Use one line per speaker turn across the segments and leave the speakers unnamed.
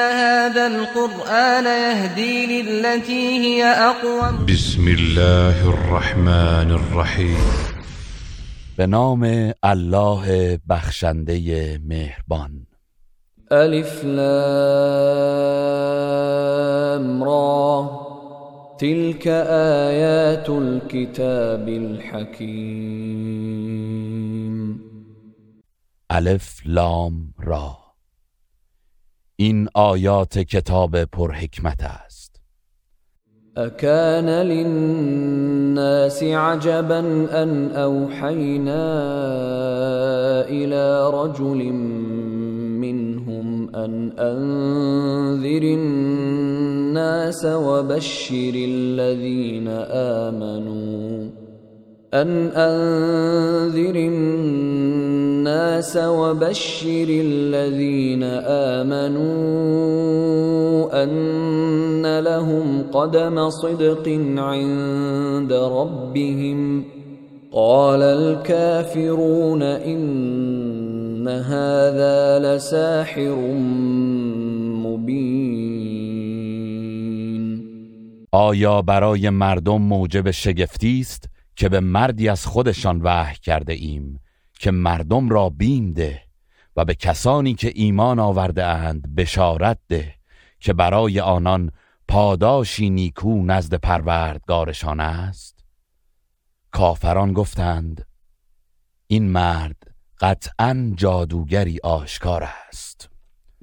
هذا القرآن يهدي للتي هي أقوم
بسم الله الرحمن الرحیم
به نام الله بخشنده مهربان.
ألف لام را. تلك آيات الكتاب الحكيم.
ألف لام را. این آیات کتاب پرحکمت است.
أكان للناس عجبا أن أوحينا إلى رجل منهم أن أنذر الناس وبشر الذين آمنوا. أن أنذر الناس وبشر الذين آمنوا أن لهم قدم صدق عند ربهم قال الكافرون إن هذا لساحر مبين.
آیا برای مردم موجب شگفتی است؟ که به مردی از خودشان وحی کرده ایم که مردم را بیم ده و به کسانی که ایمان آورده اند بشارت ده که برای آنان پاداشی نیکو نزد پروردگارشان است. کافران گفتند این مرد قطعا جادوگری آشکار است.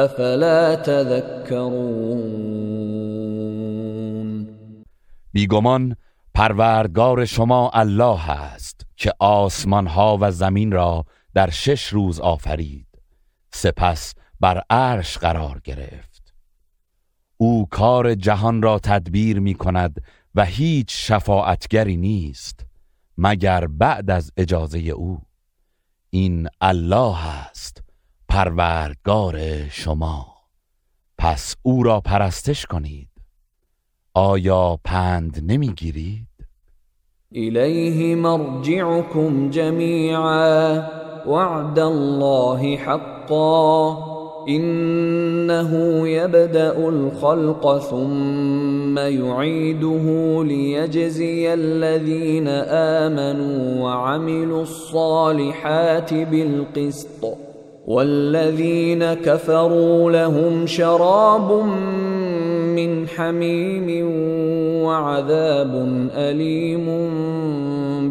افلا تذكرون؟
بیگمان پروردگار شما الله است که آسمان ها و زمین را در شش روز آفرید. سپس بر عرش قرار گرفت. او کار جهان را تدبیر می کند و هیچ شفاعتگری نیست مگر بعد از اجازه او. این الله است پروردگار شما. پس او را پرستش کنید. آیا پند نمی‌گیرید؟
إليه مرجعكم جميعا وعد الله حقا. إنه يبدأ الخلق ثم يعيده ليجزي الذين آمنوا وعملوا الصالحات بالقسط. والذين كفروا لهم شراب من حميم وعذاب أليم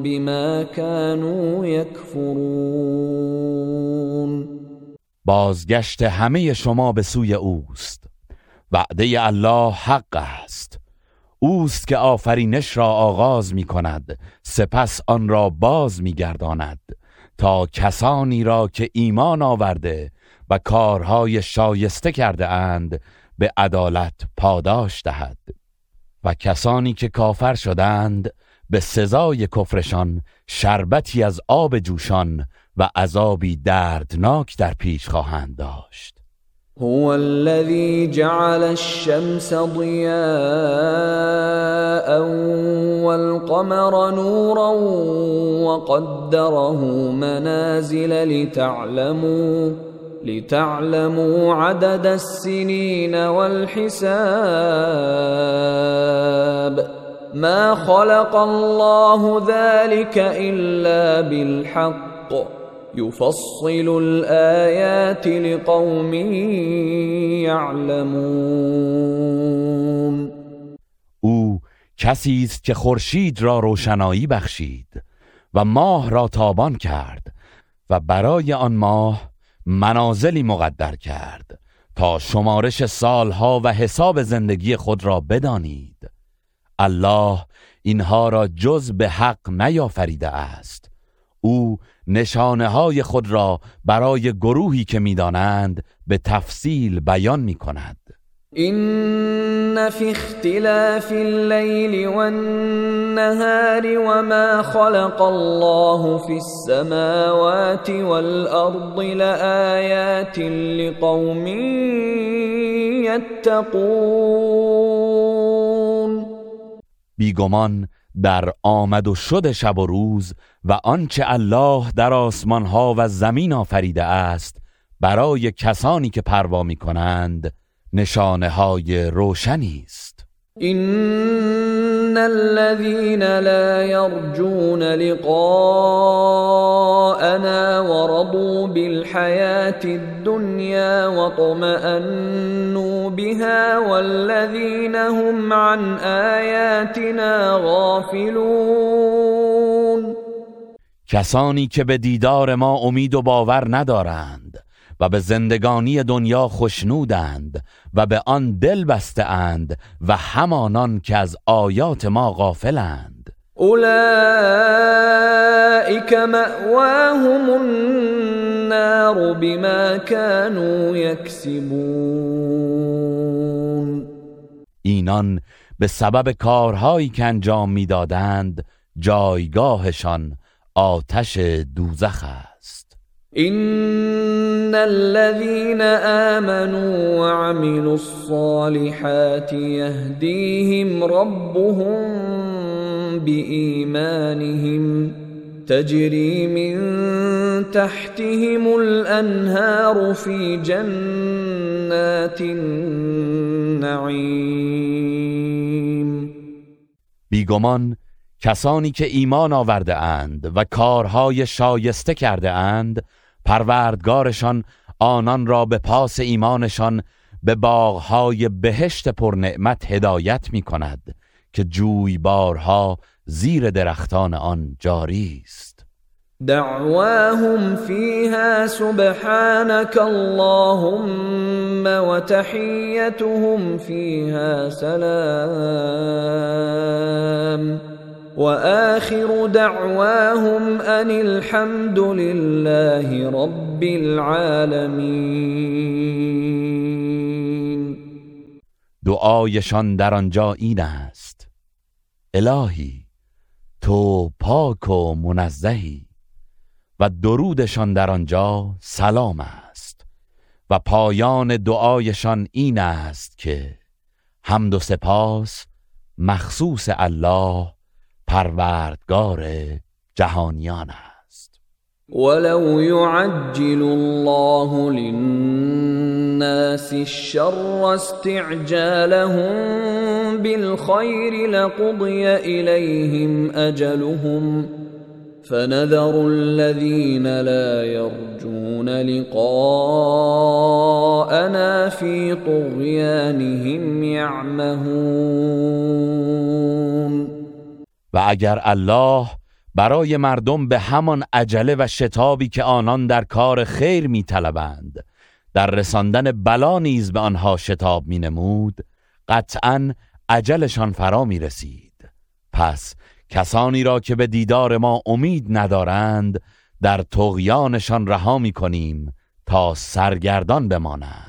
بما كانوا يكفرون.
بازگشت همه شما به سوی اوست. وعده الله حق است. اوست که آفرینش را آغاز می کند سپس آن را باز می گرداند تا کسانی را که ایمان آورده و کارهای شایسته کرده اند به عدالت پاداش دهد. و کسانی که کافر شدند به سزای کفرشان شربتی از آب جوشان و عذابی دردناک در پیش خواهند داشت.
هو الذي جعل الشمس ضياء والقمر نورا وقدره منازل لتعلموا لتعلموا عدد السنين والحساب ما خلق الله ذلك إلا بالحق يفصل الآيات لقوم يعلمون.
او کسی است که خورشید را روشنایی بخشید و ماه را تابان کرد و برای آن ماه منازلی مقدر کرد تا شمارش سالها و حساب زندگی خود را بدانید. الله اینها را جز به حق نیافریده است. او نشانه های خود را برای گروهی که می‌دانند به تفصیل بیان می کند
إن في اختلاف الليل والنهار وما خلق الله في السماوات والأرض لآيات لقوم يتقون.
بیگمان در آمد و شد شب و روز و آنچه الله در آسمان ها و زمین آفریده است برای کسانی که پروا می کنند نشانه های روشنی است.
إن الذين لا يرجون لقاءنا ورضوا بالحياة الدنيا واطمأنوا بها والذين هم عن آياتنا غافلون
کسانی که به دیدار ما امید و باور ندارند و به زندگانی دنیا خشنودند و به آن دل بستهاند و همانان که از آیات ما غافلند.
أولئك مأواهم النار بما كانوا يكسبون
اینان به سبب کارهایی که انجام می‌دادند جایگاهشان آتش دوزخ است.
إن الذين آمنوا وعملوا الصالحات يهديهم ربهم بإيمانهم تجري من تحتهم الأنهار في جنات النعيم.
بیگمان کسانی که ایمان آورده اند و کارهای شایسته کرده اند پروردگارشان آنان را به پاس ایمانشان به باغهای بهشت پرنعمت هدایت می کند که جویبارها زیر درختان آن جاری است.
دعواهم فيها سبحانك اللهم وتحيتهم فيها سلام. وآخر دعواهم أن الحمد لله رب العالمين
دعایشان در آنجا این است. الهی تو پاک و منزهی و درودشان در آنجا سلام است و پایان دعایشان این است که حمد و سپاس مخصوص الله پروردگار جهانیان است.
ولو يعجل الله للناس الشر استعجالهم بالخير لقضي إليهم أجلهم فنذر الذين لا يرجون لقاءنا في طغيانهم يعمهون.
و اگر الله برای مردم به همان عجله و شتابی که آنان در کار خیر می طلبند در رساندن بلا نیز به آنها شتاب می نمود قطعا عجلشان فرا می رسید پس کسانی را که به دیدار ما امید ندارند در تغیانشان رها می کنیم تا سرگردان بمانند.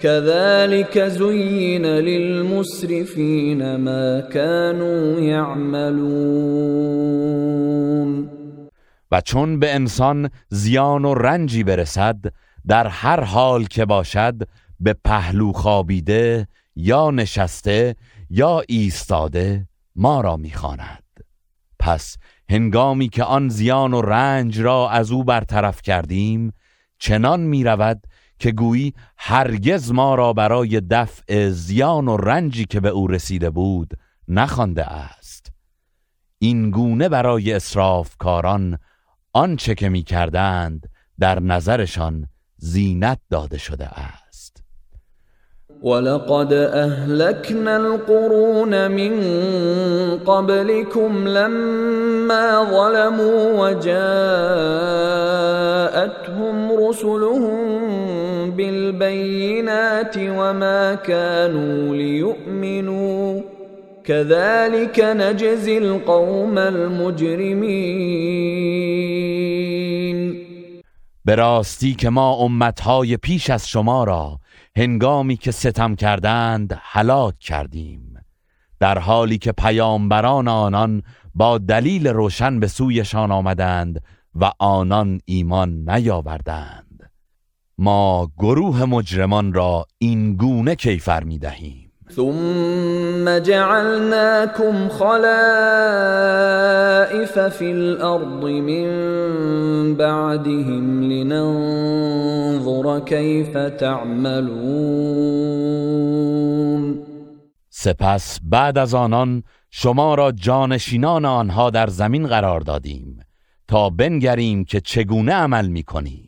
كذلك زين للمسرفين ما كانوا يعملون.
و چون به انسان زیان و رنجی برسد در هر حال که باشد به پهلو خوابیده یا نشسته یا ایستاده ما را می‌خواند. پس هنگامی که آن زیان و رنج را از او برطرف کردیم چنان می رود که گویی هرگز ما را برای دفع زیان و رنجی که به او رسیده بود نخوانده است. این گونه برای اسرافکاران آنچه که می کردند در نظرشان زینت داده شده است.
ولقد أهلكنا القرون من قبلكم لما ظلموا وجاءتهم رسلهم بالبينات وما كانوا ليؤمنوا. كذلك نجزي القوم المجرمين.
به که ما امتهای پیش از شما را هنگامی که ستم کردند هلاک کردیم. در حالی که پیامبران آنان با دلیل روشن به سویشان آمدند و آنان ایمان نیاوردند. ما گروه مجرمان را این گونه کیفر می دهیم.
ثم جعلناكم خلائف في الارض من بعدهم لننظر كيف تعملون.
سپس بعد از آنان شما را جانشینان آنها در زمین قرار دادیم تا بنگریم که چگونه عمل می کنید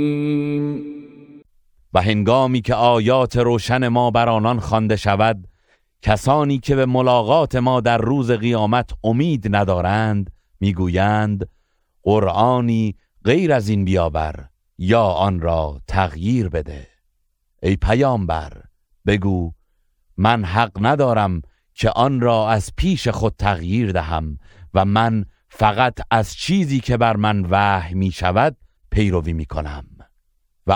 و هنگامی که آیات روشن ما بر آنان خوانده شود کسانی که به ملاقات ما در روز قیامت امید ندارند می‌گویند قرآنی غیر از این بیاور یا آن را تغییر بده. ای پیامبر بگو من حق ندارم که آن را از پیش خود تغییر دهم و من فقط از چیزی که بر من وحی می شود پیروی می کنم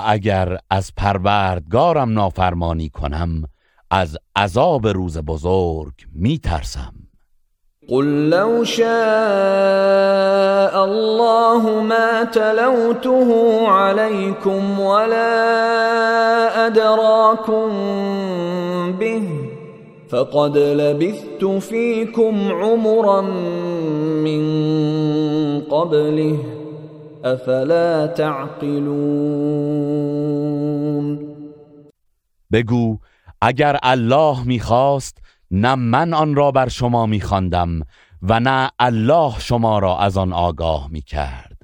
اگر از پروردگارم نافرمانی کنم از عذاب روز بزرگ می ترسم
قل لو شاء الله ما تلوته عليكم ولا أدراكم به فقد لبثت فيكم عمرا من قبله. افلا تعقلون
بگو اگر الله می‌خواست نه من آن را بر شما میخواندم و نه الله شما را از آن آگاه می‌کرد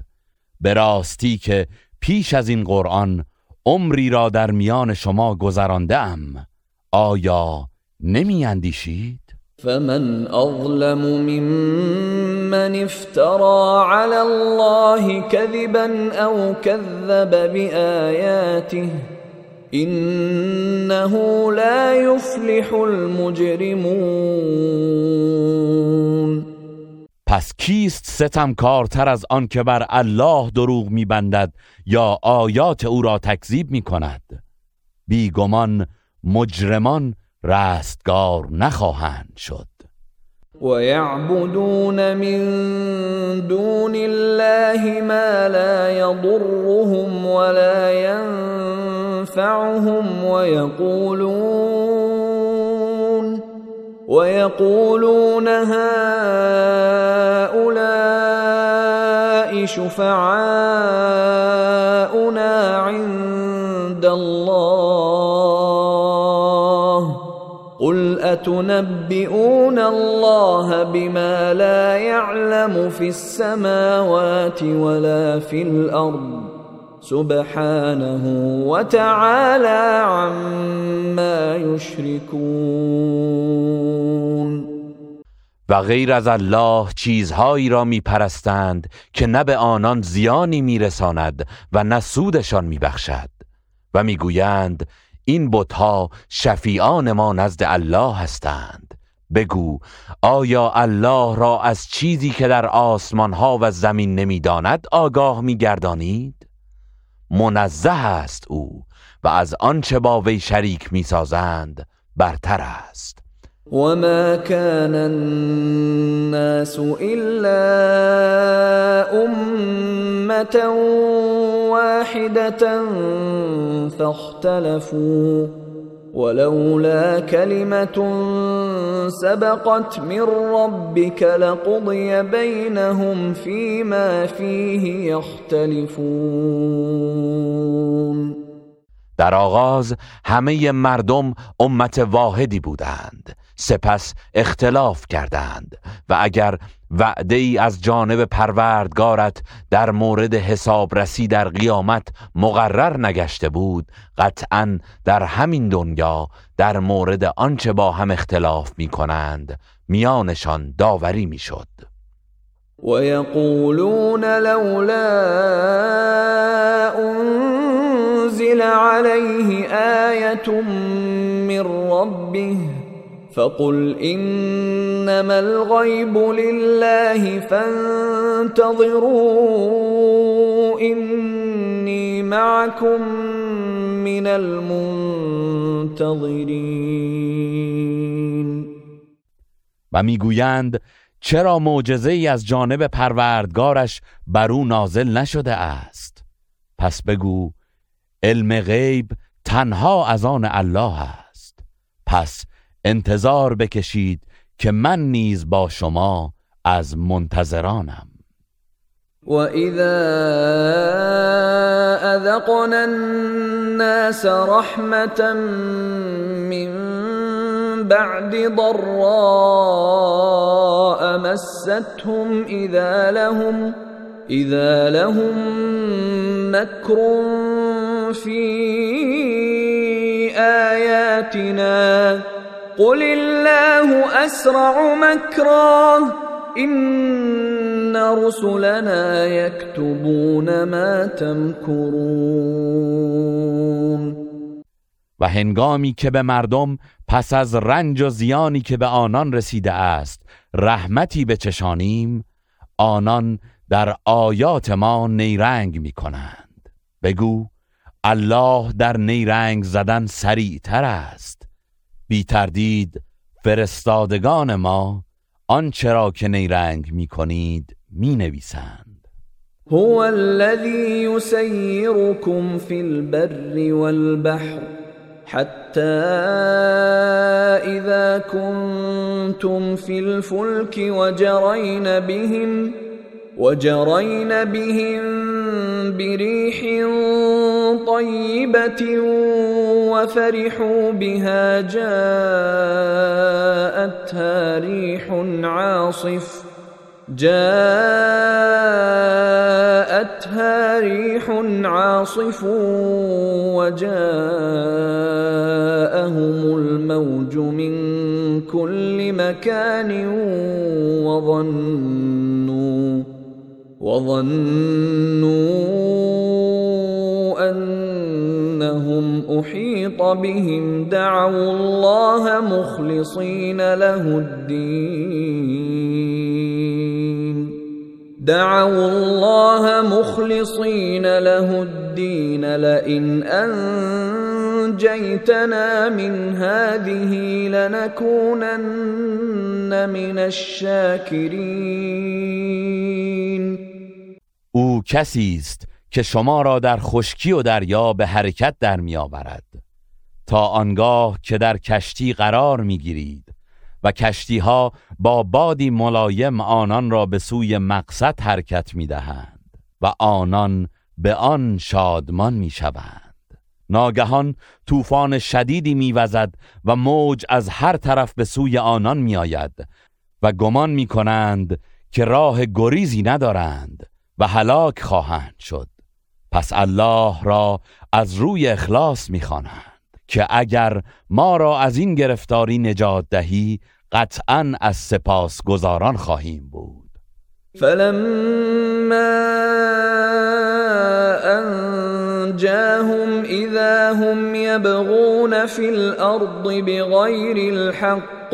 به راستی که پیش از این قرآن عمری را در میان شما گذرانده ام آیا نمی اندیشید؟
فمن اظلم ممن افترى على الله كذبا او كذب بآياته انه لا يفلح المجرمون.
پس کیست ستمکارتر از آن که بر الله دروغ میبندد یا آیات او را تکذیب می کند بیگمان مجرمان رستگار نخواهند شد.
ويعبدون من دون الله ما لا يضرهم ولا ينفعهم ويقولون ويقولون هؤلاء شفعاؤنا عند الله اتنبئون الله بما لا يعلم في السماوات ولا في الارض سبحانه وتعالى عما يشركون
و غیر از الله چیزهایی را می پرستند که نه به آنان زیانی می رساند و نه سودشان می بخشد و می گویند این بتها شفیعان ما نزد الله هستند بگو آیا الله را از چیزی که در آسمان ها و زمین نمی‌داند آگاه می گردانید؟ منزه است او و از آنچه با وی شریک می سازند برتر است
وما كان الناس الا امه واحدة فاختلفوا ولولا كلمه سبقت من ربك لقضي بينهم فيما فيه يختلفون
در آغاز همه مردم امت واحدی بودند. سپس اختلاف کردند و اگر وعده ای از جانب پروردگارت در مورد حسابرسی در قیامت مقرر نگشته بود قطعا در همین دنیا در مورد آنچه با هم اختلاف می کنند میانشان داوری می شد
و یقولون لولا انزل علیه آیت من ربه فقل انما الغيب لله فانتظروا اني معكم من المنتظرین
و می‌گویند چرا معجزه ای از جانب پروردگارش بر او نازل نشده است؟ پس بگو علم غیب تنها از آن الله است. پس انتظار بکشید که من نیز با شما از منتظرانم.
و اذا اذقنا الناس رحمتا من بعد ضراء مستهم اذا لهم اذا لهم مكر في آياتنا قل الله اسرع مكرا ان رسلنا يكتبون ما تمكرون
و هنگامی که به مردم پس از رنج و زیانی که به آنان رسیده است رحمتی بچشانیم آنان در آیات ما نیرنگ می کنند بگو الله در نیرنگ زدن سریعتر است. بی تردید فرستادگان ما آنچه را که نیرنگ می کنید می نویسند.
هو الذي يسيركم في البر والبحر حتى إذا كنتم في الفلك وجرين بهم وجرين بهم بريح طيبة وفرحوا بها جاءتها ريح عاصف. جاءتها ريح عاصف وجاءهم الموج من كل مكان وظنوا وظنوا أنهم أحيط بهم دعوا الله مخلصين له الدين. دعوا الله مخلصين له الدين لئن أنجيتنا من هذه لنكونن من الشاكرين.
او کسی است که شما را در خشکی و دریا به حرکت در می آورد. تا آنگاه که در کشتی قرار می گیرید و کشتی ها با بادی ملایم آنان را به سوی مقصد حرکت می دهند و آنان به آن شادمان می شوند. ناگهان طوفان شدیدی میوزد و موج از هر طرف به سوی آنان میآید و گمان می‌کنند که راه گریزی ندارند و هلاک خواهند شد. پس الله را از روی اخلاص می‌خوانند که اگر ما را از این گرفتاری نجات دهی قطعا از سپاس گذاران خواهیم بود.
فلما انجاهم اذا هم يبغون في الارض بغير الحق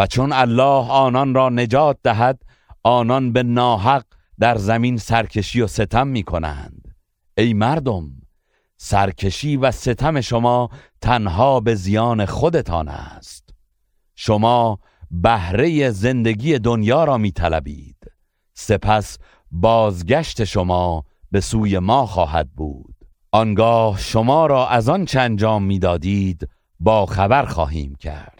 و چون الله آنان را نجات دهد آنان به ناحق در زمین سرکشی و ستم می کنند ای مردم سرکشی و ستم شما تنها به زیان خودتان است. شما بهره زندگی دنیا را می طلبید. سپس بازگشت شما به سوی ما خواهد بود. آنگاه شما را از آن چه انجام می‌دادید با خبر خواهیم کرد.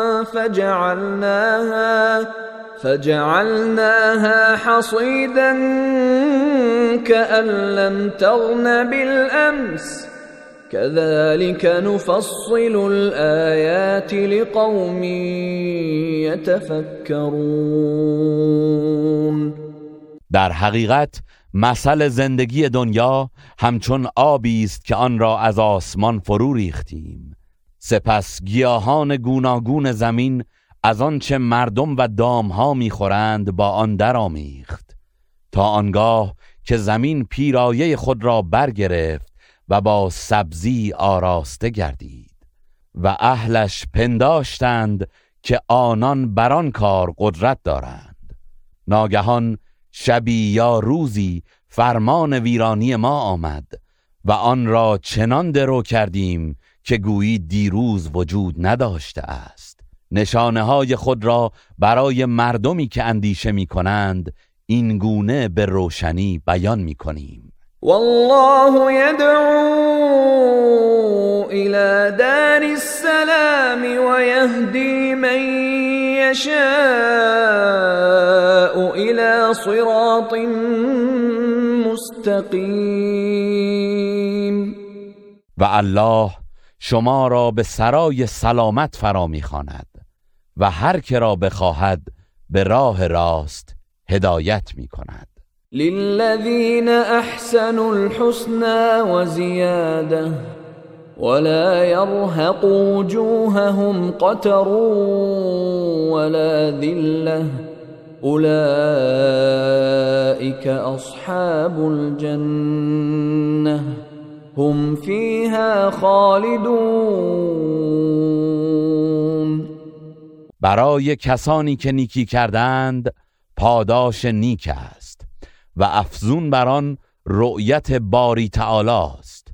فجعلناها فجعلناها حصيدا كأن لم تغن بالأمس. كذلك نفصل الآيات لقوم يتفكرون.
در حقیقت مثل زندگی دنیا همچون آبی است که آن را از آسمان فرو ریختیم. سپس گیاهان گوناگون زمین از آنچه مردم و دامها می‌خورند با آن درآمیخت. تا آنگاه که زمین پیرایه خود را برگرفت و با سبزی آراسته گردید و اهلش پنداشتند که آنان بران کار قدرت دارند. ناگهان شبی یا روزی فرمان ویرانی ما آمد و آن را چنان درو کردیم که گویی دیروز وجود نداشته است. نشانه های خود را برای مردمی که اندیشه می کنند این گونه به روشنی بیان می کنیم
والله يدعو الى دار السلام ويهدي من يشاء الى صراط مستقیم.
و الله شما را به سرای سلامت فرا می‌خواند و هر که را بخواهد به راه راست هدایت می کند
للذین احسنوا الحسنى وزیاده ولا يرهق وجوههم قتر ولا ذله اولئك اصحاب الجنه هم فیها خالدون.
برای کسانی که نیکی کردند پاداش نیک است و افزون بر آن رؤیت باری تعالی است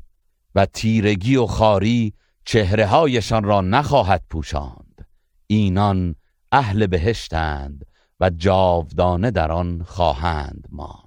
و تیرگی و خاری چهره هایشان را نخواهد پوشاند. اینان اهل بهشتند و جاودانه در آن خواهند ماند.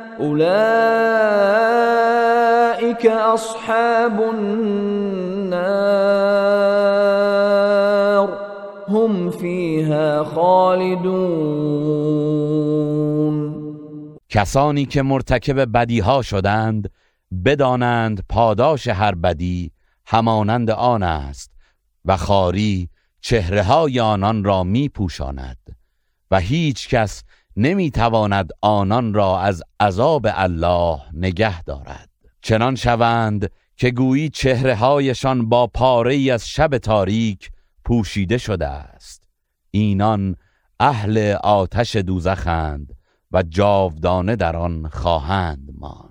أولئك أصحاب النار. هم فيها خالدون.
کسانی که مرتکب بدی ها شدند بدانند پاداش هر بدی همانند آن است و خاری چهره های آنان را می پوشاند و هیچ کس نمی تواند آنان را از عذاب الله نگه دارد. چنان شوند که گویی چهره هایشان با پاره از شب تاریک پوشیده شده است. اینان اهل آتش دوزخند و جاودانه در آن خواهند ماند.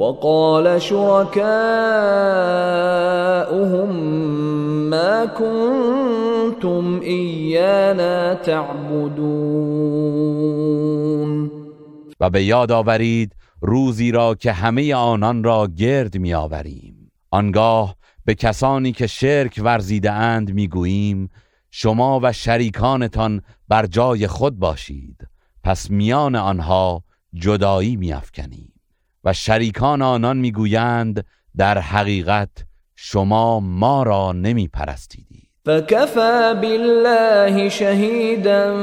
وقال شركاؤهم ما كنتم إيانا تعبدون.
و به یاد آورید روزی را که همه آنان را گرد می آوریم آنگاه به کسانی که شرک ورزیده اند می گوییم شما و شریکانتان بر جای خود باشید. پس میان آنها جدایی می افکنیم و شریکان آنان می‌گویند در حقیقت شما ما را نمی پرستیدید
فكفى بالله شهيدا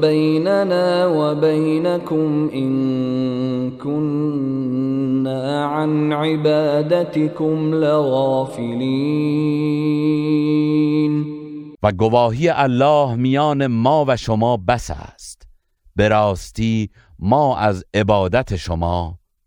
بيننا وبينكم إن كنا عن عبادتكم لغافلين
و گواهی الله میان ما و شما بس است. به راستی ما از عبادت شما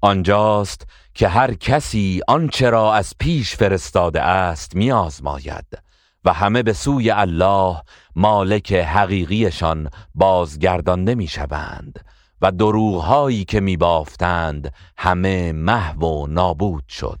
آنجاست که هر کسی آنچه را از پیش فرستاده است میآزماید و همه به سوی الله مالک حقیقیشان بازگردانده می‌شوند و دروغهایی که میبافتند همه محو و نابود شد.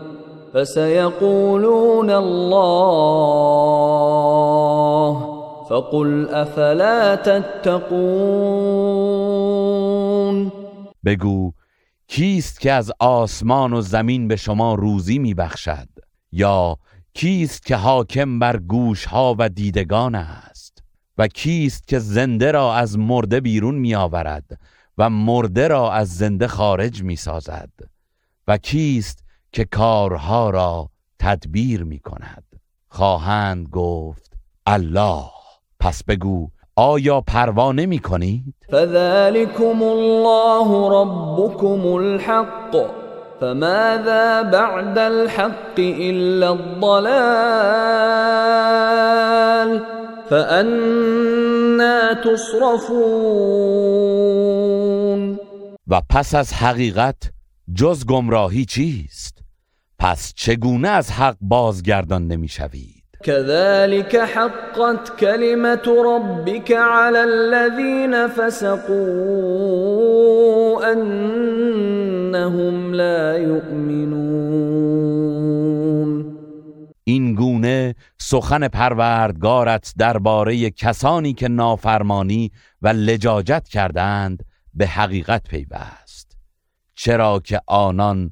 فسيقولون الله فقل افلا تتقون
بگو کیست که از آسمان و زمین به شما روزی میبخشد؟ یا کیست که حاکم بر گوشها و دیدگان است؟ و کیست که زنده را از مرده بیرون میآورد و مرده را از زنده خارج می‌سازد؟ و کیست که کارها را تدبیر می کند خواهند گفت الله پس بگو آیا پروا نمی کنید؟
فذلكم الله ربكم الحق فماذا بعد الحق إلا الضلال فأنا تصرفون
و پس از حقیقت جز گمراهی چیست؟ پس چگونه از حق بازگردان نمی‌شوید؟
كذلك حقت كلمة ربك على الذين فسقوا أنهم لا يؤمنون
این گونه سخن پروردگارت درباره کسانی که نافرمانی و لجاجت کردند به حقیقت پیوست. چرا که آنان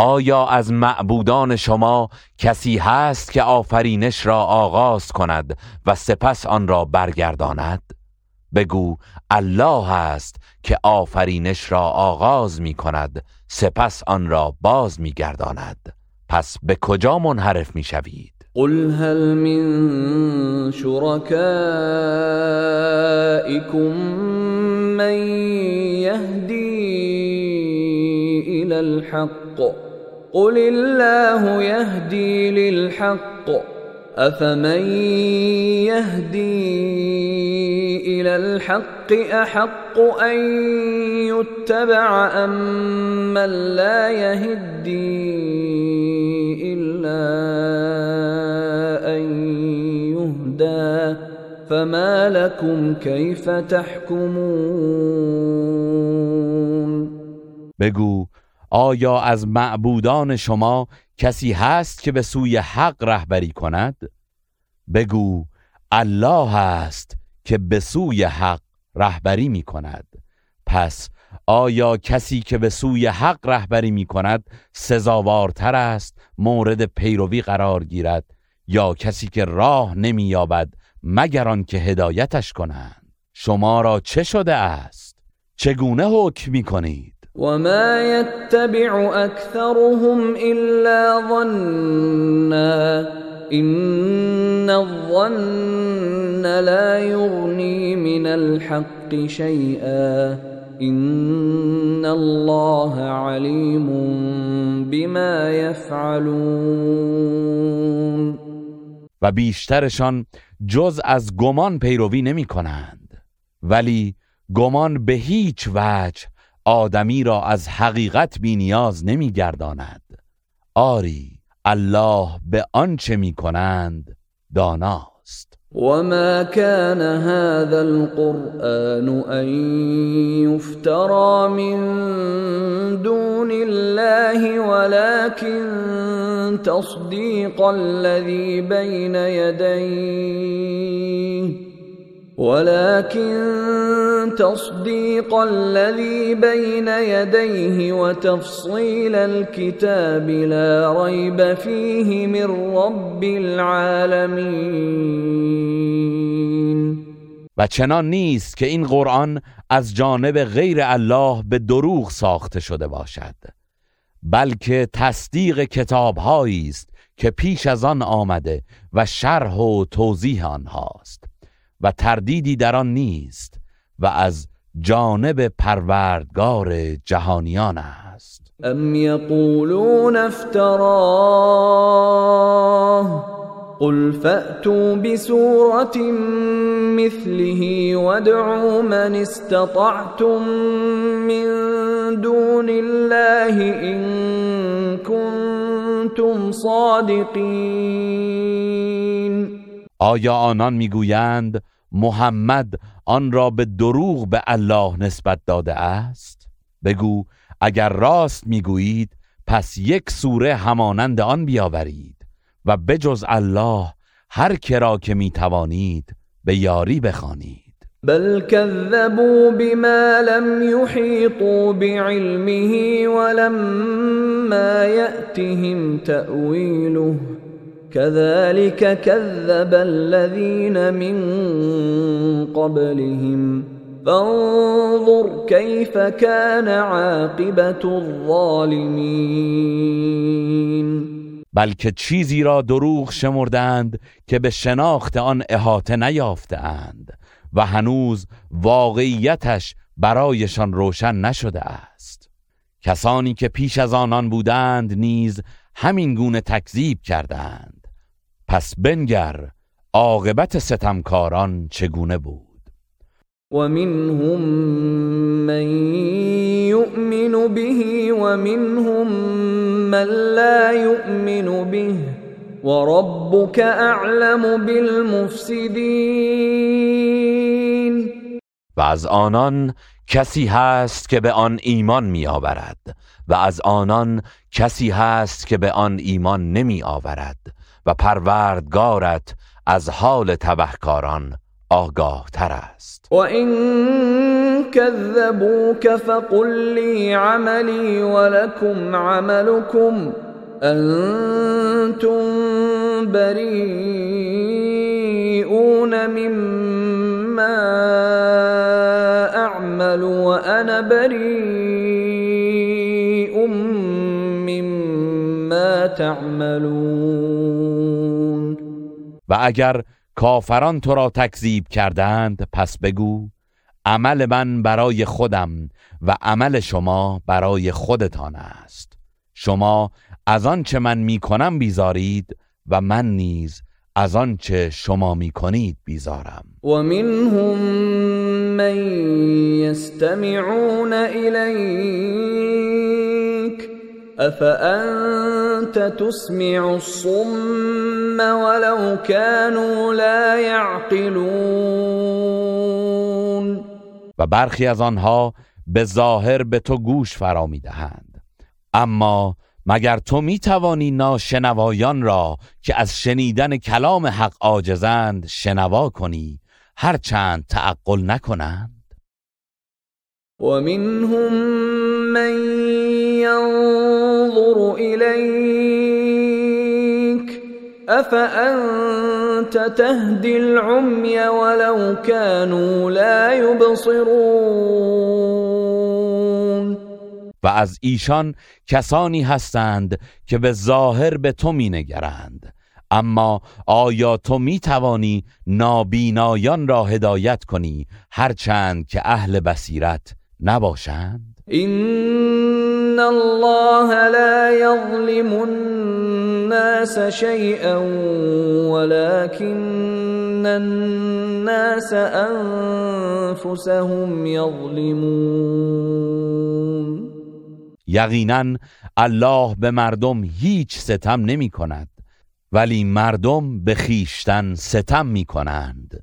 آیا از معبودان شما کسی هست که آفرینش را آغاز کند و سپس آن را برگرداند؟ بگو الله هست که آفرینش را آغاز می کند سپس آن را باز می گرداند پس به کجا منحرف می شوید؟
قل هل من شركائكم من يهدي إلى الحق قل الله يهدي للحق أفمن يهدي إلى الحق أحق أن يتبع أم من لا يهدي إلا أن يهدى فما لكم كيف تحكمون
آیا از معبودان شما کسی هست که به سوی حق رهبری کند؟ بگو الله است که به سوی حق رهبری می کند. پس آیا کسی که به سوی حق رهبری می کند سزاوارتر است مورد پیروی قرار گیرد یا کسی که راه نمی یابد مگر که هدایتش کنند؟ شما را چه شده است؟ چگونه حکم می کنید؟
وما يتبع اكثرهم الا ظنا ان الظن لا يغني من الحق شيئا ان الله عليم بما يفعلون
و بیشترشان جز از گمان پیروی نمی کنند ولی گمان به هیچ وجه آدمی را از حقیقت بی نیاز نمی گرداند. آری الله به آنچه می کنند داناست.
وما كان هذا القرآن أن يفترى من دون الله ولكن تصديق الذي بين يديه. ولكن تصديق الذي بين يديه وتفصيل الكتاب لا ريب فيه من رب العالمين.
و چنان نیست که این قرآن از جانب غیر الله به دروغ ساخته شده باشد بلکه تصدیق کتابهایی است که پیش از آن آمده و شرح و توضیح آنهاست. و تردیدی در آن نیست و از جانب پروردگار جهانیان است.
ام یقولون افتراه قل فأتوا بسورة مثله وادعوا من استطعتم من دون الله إن كنتم صادقين
آیا آنان می‌گویند محمد آن را به دروغ به الله نسبت داده است؟ بگو اگر راست می‌گویید پس یک سوره همانند آن بیاورید و بجز الله هر کرا که می‌توانید به یاری بخوانید.
بل كذبوا بما لم يحيطوا بعلمه ولما يأتهم تأويله كذلك كذب الذين من قبلهم. فانظر كيف كان عاقبة الظالمين.
بلکه چیزی را دروغ شمردند که به شناخت آن احاطه نیافتند و هنوز واقعیتش برایشان روشن نشده است. کسانی که پیش از آنان بودند نیز همین گونه تکذیب کردند پس بنگر عاقبت ستمکاران چگونه بود؟
ومنهم من يؤمن به ومنهم من لا يؤمن به وربك اعلم بالمفسدين
و از آنان کسی هست که به آن ایمان می آورد و از آنان کسی هست که به آن ایمان نمی آورد و پروردگارت از حال تبهکاران آگاه تر است.
و این كذبوك فقل لی عملی ولكم عملكم انتم بریئون مما اعمل وانا بریء مما تعملون.
و اگر کافران تو را تکذیب کردند پس بگو عمل من برای خودم و عمل شما برای خودتان است. شما از آنچه من می‌کنم بیزارید و من نیز از آنچه شما می‌کنید بیزارم.
و منهم من یستمعون الیک افانت تسمع الصم ولو كانوا لا يعقلون؟
و برخی از آنها به ظاهر به تو گوش فرا می‌دهند اما مگر تو می توانی ناشنوایان را که از شنیدن کلام حق عاجزند شنوا کنی؟ هرچند تعقل نکنند.
و منهم من ینظر الیک افانت تهدی العمی ولو كانوا لا يبصرون؟
و از ایشان کسانی هستند که به ظاهر به تو می نگرند اما آیا تو می توانی نابینایان را هدایت کنی هرچند که اهل بصیرت نباشند؟
این الله لا یظلم الناس شیئا ولكن الناس انفسهم یظلمون
یقینا الله به مردم هیچ ستم نمی کند ولی مردم به خیشتن ستم می کنند.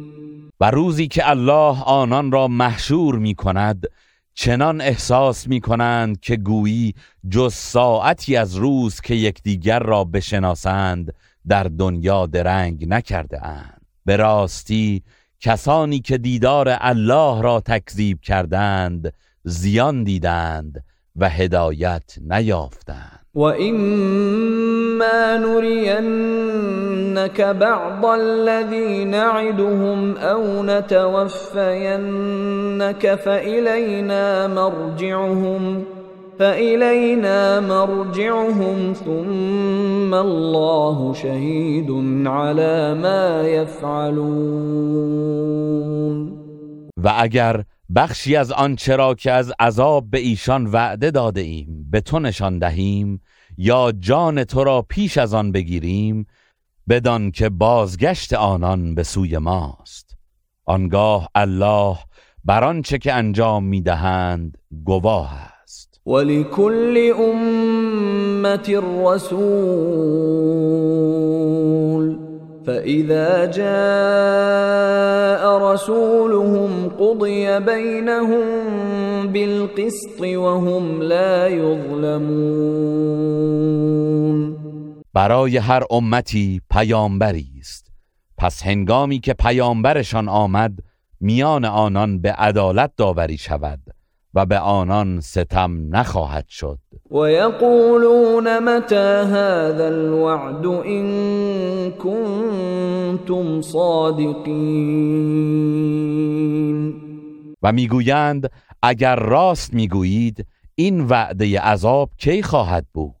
و روزی که الله آنان را محشور می کند چنان احساس می کنند که گویی جز ساعتی از روز که یکدیگر را بشناسند در دنیا درنگ نکرده اند به راستی کسانی که دیدار الله را تکذیب کردند زیان دیدند و هدایت نیافتند.
و اما نرینك بعض الذي نعدهم او نتوفینك فإلینا مرجعهم فإلینا مرجعهم ثم الله شهید على ما يفعلون.
و اگر بخشی از آنچه را که از عذاب به ایشان وعده داده ایم به تو نشان دهیم یا جان تو را پیش از آن بگیریم بدان که بازگشت آنان به سوی ماست. آنگاه الله بر آنچه که انجام می‌دهند گواه است.
ولکل امت رسول فإذا جاء رسولهم قضي بينهم بالقسط وهم لا يظلمون
برای هر امتی پیامبری است. پس هنگامی که پیامبرشان آمد میان آنان به عدالت داوری شود. و به آنان ستم نخواهد شد.
و یقولون متى هذا الوعد ان کنتم صادقین
و می‌گویند اگر راست می‌گویید این وعده عذاب کی خواهد بود؟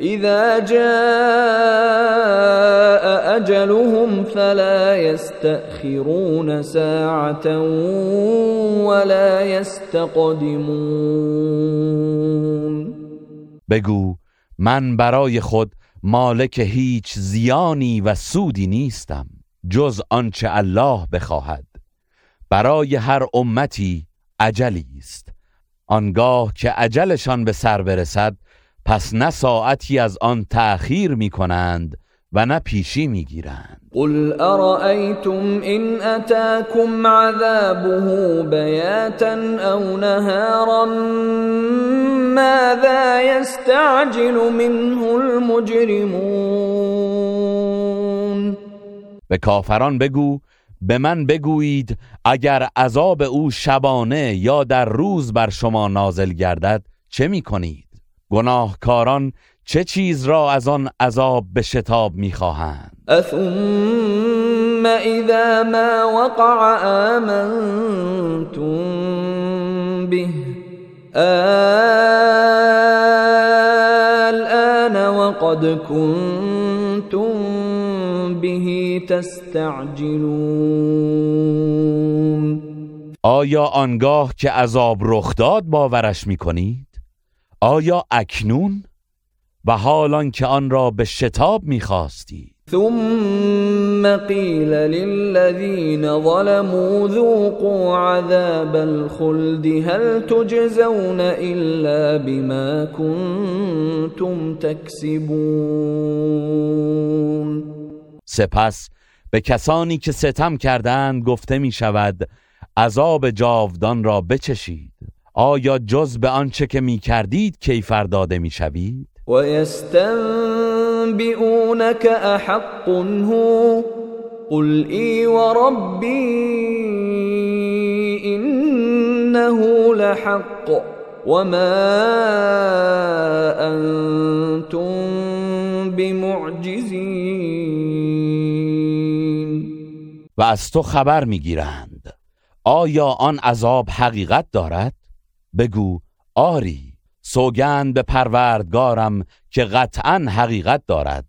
اذا جاء اجلهم فلا يستأخرون ساعة ولا يستقدمون.
بگو من برای خود مالک هیچ زیانی و سودی نیستم جز آنچه الله بخواهد. برای هر امتی عجلی است. آنگاه که عجلشان به سر برسد پس نه ساعتی از آن تأخیر می کنند و نه پیشی می گیرند
قل أرأيتم إن أتاكم عذابه بياتا أو نهارا ماذا يستعجل منه المجرمون
به کافران بگو به من بگویید اگر عذاب او شبانه یا در روز بر شما نازل گردد چه می کنید؟ گناهکاران چه چیز را از آن عذاب به شتاب می‌خواهند؟
اثم اذا ما وقع آمنتم به الان وقد كنتم به تستعجلون.
آیا آنگاه که عذاب رخ داد باورش می‌کنید آیا اکنون؟ و حالان که آن را به شتاب می‌خواستی.
ثم قیل للذین ظلموا ذوقوا عذاب الخلد هل تجزون الا بما كنتم تکسبون.
سپس به کسانی که ستم کردند گفته می شود عذاب جاودان را بچشید. آیا جز به آنچه که می کردید کیفر داده می شوید؟
و یستنبئونک احق هو قل ای و ربی انه لحق وما انتم بمعجزین
و از تو خبر می‌گیرند آیا آن عذاب حقیقت دارد بگو آری سوگند به پروردگارم که قطعا حقیقت دارد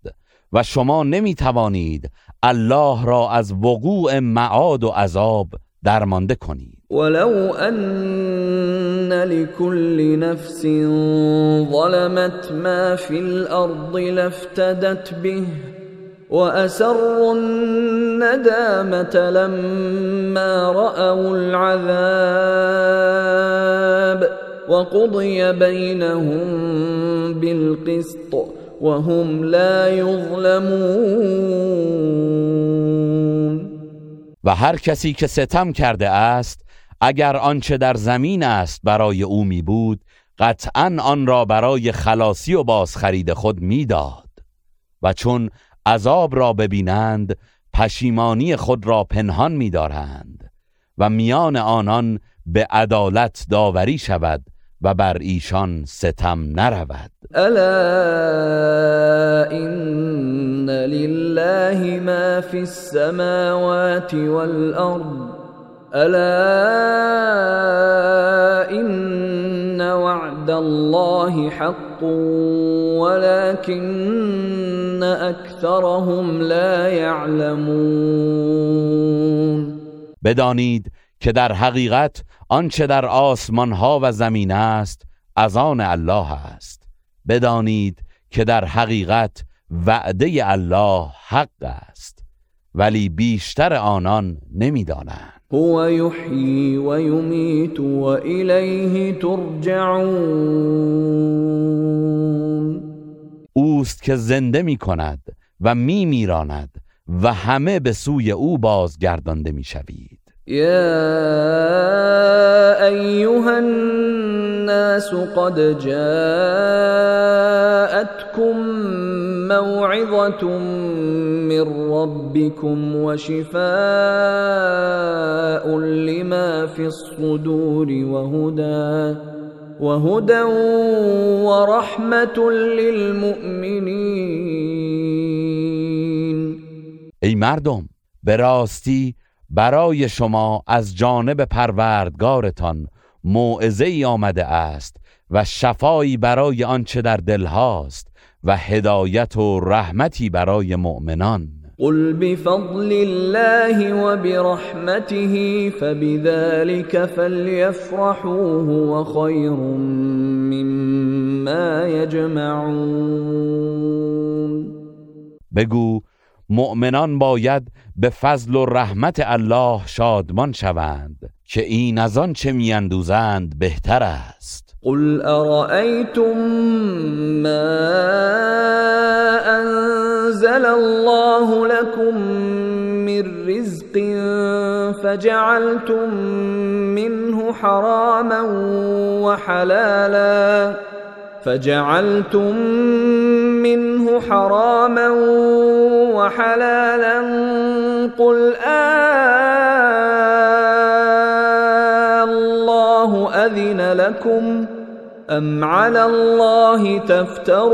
و شما نمی توانید الله را از وقوع معاد و عذاب درمانده کنید.
ولو ان لكل نفس ظلمت ما في الارض لافتدت به واسروا الندامه لما راوا العذاب وقضي بينهم بالقسط وهم لا يظلمون.
و هر کسی که ستم کرده است اگر آنچه در زمین است برای او می بود قطعا آن را برای خلاصی و بازخرید خود می‌داد و چون عذاب را ببینند پشیمانی خود را پنهان می‌دارند و میان آنان به عدالت داوری شود و بر ایشان ستم نرود.
الا ان لله ما فی السماوات والارض الا ان وعد الله حق ولكن اکثرهم لا يعلمون.
بدانید که در حقیقت آنچه در آسمان ها و زمین است از آن الله است. بدانید که در حقیقت وعده الله حق است ولی بیشتر آنان نمی‌دانند.
هو یحیی و یمیت و الیه ترجعون.
اوست که زنده می کند و می میراند و همه به سوی او بازگردانده می شوید
يا ايها الناس قد جاءتكم موعظه من ربكم وشفاء لما في الصدور وهدى وهدى ورحمه للمؤمنين.
ای مردم به راستی برای شما از جانب پروردگارتان موعظه ای آمده است و شفایی برای آنچه در دل هاست. و هدایت و رحمتی برای مؤمنان.
قل بفضل الله وبرحمته فبذلك فليفرحوا هو خير مما يجمعون.
بگو مؤمنان باید به فضل و رحمت الله شادمان شوند که این از آن چه میاندوزند بهتر است.
قل أرأيتم ما أنزل الله لكم من رزق فجعلتم منه حراما وحلالا فجعلتم منه حراما وحلالا قل آه الله أذن لكم أم على الله تفترون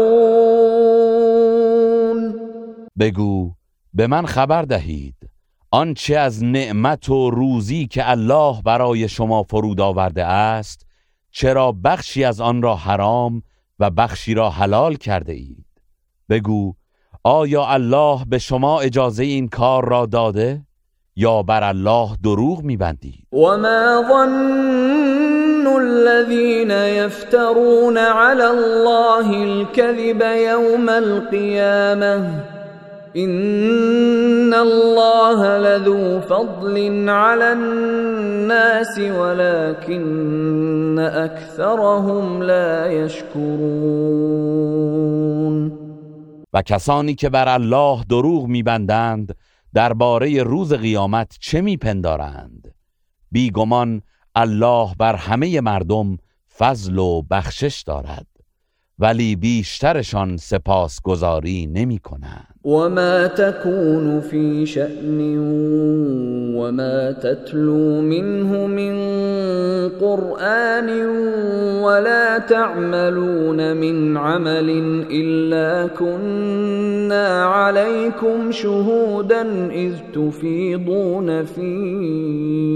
بگو به من خبر دهید. آنچه از نعمت و روزی که الله برای شما فرود آورده است چرا بخشی از آن را حرام و بخشی را حلال کرده اید؟ بگو آیا الله به شما اجازه این کار را داده یا بر الله دروغ میبندید؟
وما ظن الذين يفترون على الله الكذب يوم القيامة إن الله لذو فضل على الناس ولكن أكثرهم لا يشكرون
و کسانی که بر الله دروغ میبندند درباره روز قیامت چه میپندارند؟ بیگمان الله بر همه مردم فضل و بخشش دارد ولی بیشترشان سپاسگزاری نمی کنند.
وما تكون في شأن وما تتلو منه من قرآن ولا تعملون من عمل إلا كنا عليكم شهودا إذ تفيضون فيه.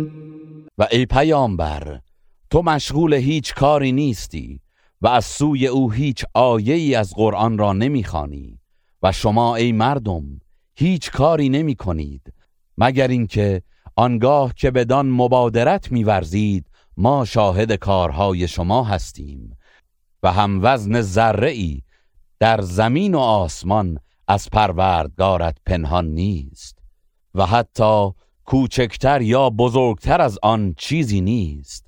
و ای پیامبر تو مشغول هیچ کاری نیستی و از سوی او هیچ آیه ای از قرآن را نمی‌خوانی و شما ای مردم هیچ کاری نمی کنید مگر اینکه آنگاه که بدان مبادرت میورزید ما شاهد کارهای شما هستیم و هم وزن ذره در زمین و آسمان از پروردگارت پنهان نیست و حتی کوچکتر یا بزرگتر از آن چیزی نیست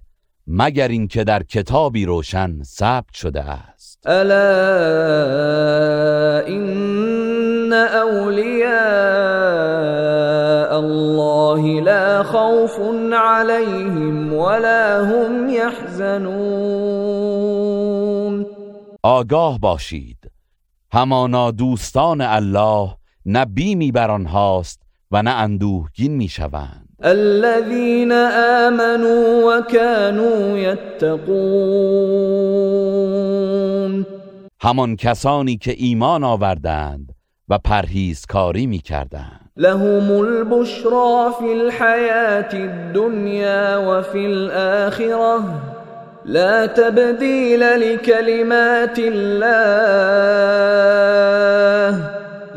مگر اینکه در کتابی روشن ثبت شده است.
الا ان اولیاء الله لا خوف عليهم ولا هم يحزنون
آگاه باشید. همانا دوستان الله نه بیمی بر آنهاست و نه اندوهگین می‌شوند.
الذين آمنوا وكانوا يتقون
همان کسانی که ایمان آوردند و پرهیزکاری می‌کردند.
لهم البشرى في الحياة الدنيا وفي الآخرة لا تبديل لكلمات الله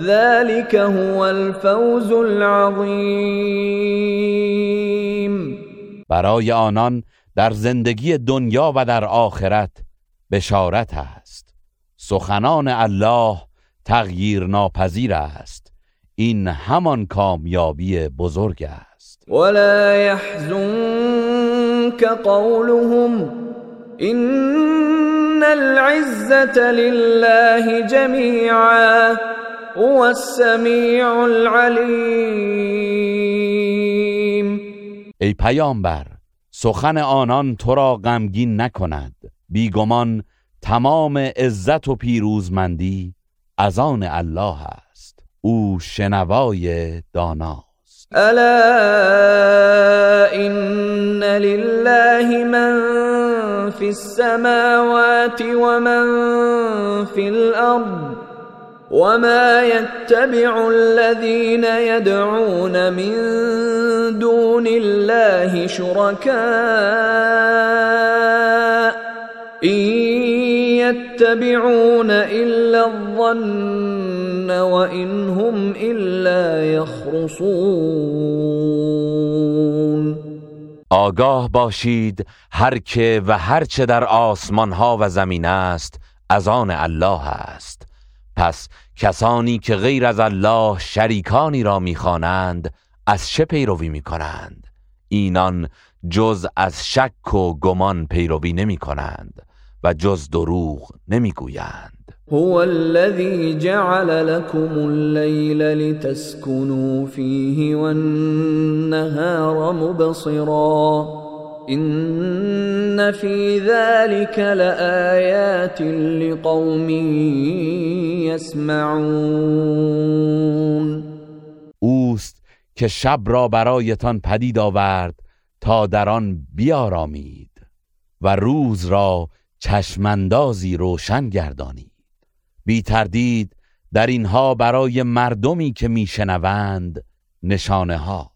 ذلك هو الفوز العظیم
برای آنان در زندگی دنیا و در آخرت بشارت است. سخنان الله تغییر ناپذیر است. این همان کامیابی بزرگ است.
ولا يحزنك قولهم ان العزة لله جميعا. هو السمیع العلیم
ای پیامبر سخن آنان تو را غمگین نکند. بیگمان تمام عزت و پیروزمندی از آن الله است. او شنوای داناست.
الا ان لله من في السماوات ومن في الارض. وما يتبع الذين يدعون من دون الله شركاء إن يتبعون إلا الظن وإن هم إلا يخرصون
آگاه باشید هر که و هر چه در آسمان ها و زمین است از آن الله است. پس کسانی که غیر از الله شریکانی را می‌خوانند از چه پیروی می‌کنند؟ اینان جز از شک و گمان پیروی نمی کنند و جز دروغ نمی‌گویند.
هو الذي جعل لكم الليل لتسكنوا فيه والنهار مبصرا. ان في ذلك لآيات لقوم يسمعون
اوست که شب را برایتان پدید آورد تا در آن بیارامید و روز را چشمندازی روشن گردانید. بی تردید در اینها برای مردمی که میشنوند نشانه هاست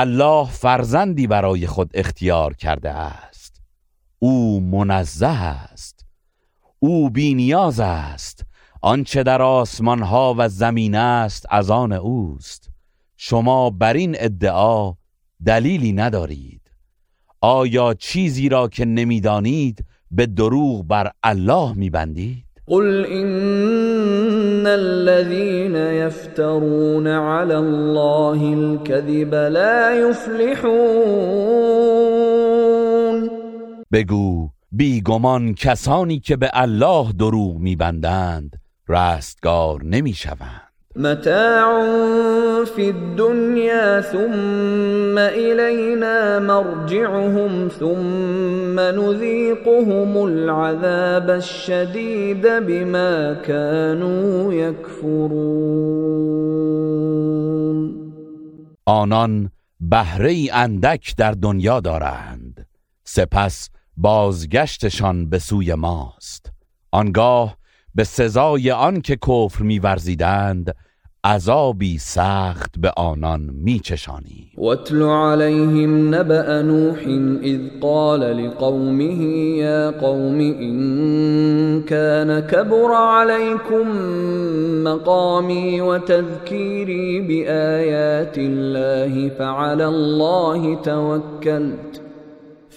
الله فرزندی برای خود اختیار کرده است. او منزه است. او بینیاز است. آنچه در آسمان ها و زمین است از آن اوست. شما بر این ادعا دلیلی ندارید. آیا چیزی را که نمی‌دانید به دروغ بر الله میبندید؟
قل ان الذين يفترون على الله الكذب لا يفلحون.
بگو بیگمان کسانی که به الله دروغ میبندند رستگار نمی‌شوند.
متاع في الدنيا ثم إلينا مرجعهم ثم نذيقهم العذاب الشديد بما كانوا يكفرون.
آنان بهره اندک در دنیا دارند. سپس بازگشتشان به سوی ماست. آنگاه به سزای آن که کفر میورزیدند عذابی سخت به آنان میچشانی.
واتل عليهم نبأ نوح اذ قال لقومه يا قوم إن كان كبر عليكم مقامي وتذكيري بآيات الله فعلى الله توكلت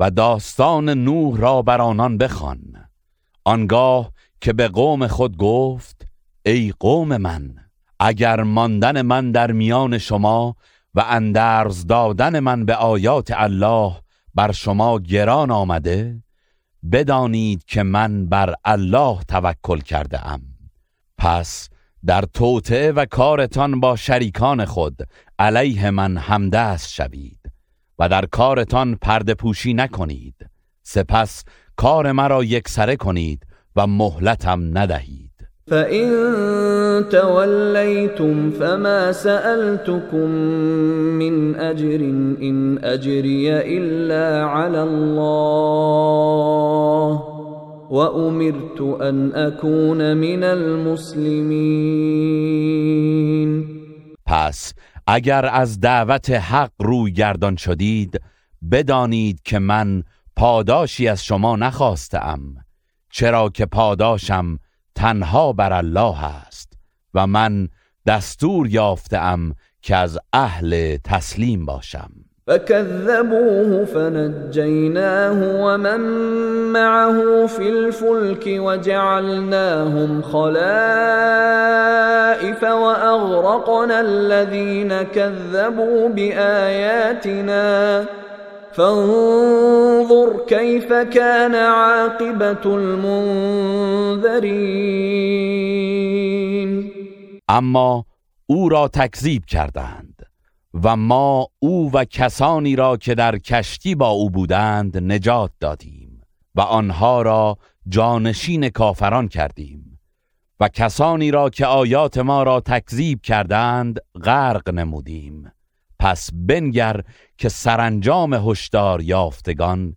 و داستان نوح را بر آنان بخوان. آنگاه که به قوم خود گفت ای قوم من اگر ماندن من در میان شما و اندرز دادن من به آیات الله بر شما گران آمده بدانید که من بر الله توکل کرده ام پس در توطعه و کارتان با شریکان خود علیه من همدست شوید. و در کارتان پرده پوشی نکنید. سپس کار مرا یکسره کنید و مهلتم ندهید.
فَإِن تَوَلَّيْتُمْ فَمَا سَأَلْتُكُم مِّنْ أَجْرٍ إِنْ أَجْرِيَ إِلَّا عَلَى اللَّهِ وَأُمِرْتُ أَنْ أَكُونَ مِنَ الْمُسْلِمِينَ.
پس اگر از دعوت حق روی گردان شدید بدانید که من پاداشی از شما نخواستم چرا که پاداشم تنها بر الله است و من دستور یافتم که از اهل تسلیم باشم.
فكذبوه فنجيناه ومن معه في الفلك وجعلناهم خلائف وأغرقنا الذين كذبوا بآياتنا. فانظر كيف كان عاقبة المنذرين.
اما أو را تکذیب کردند. و ما او و کسانی را که در کشتی با او بودند نجات دادیم و آنها را جانشین کافران کردیم و کسانی را که آیات ما را تکذیب کردند غرق نمودیم. پس بنگر که سرانجام هشدار یافتگان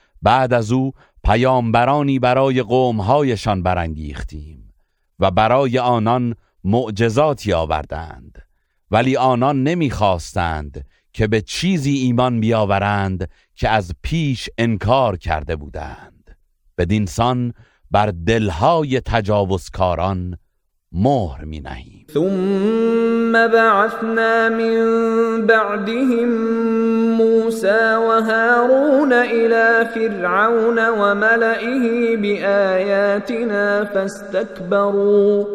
بعد از او پیامبرانی برای قومهایشان برانگیختیم و برای آنان معجزاتی آوردند. ولی آنان نمی‌خواستند که به چیزی ایمان بیاورند که از پیش انکار کرده بودند. بدینسان بر دلهای تجاوزکاران مهر می نهیم.
ثم بعثنا من بعدهم موسى وهارون إلى فرعون وملئه بآياتنا فاستكبروا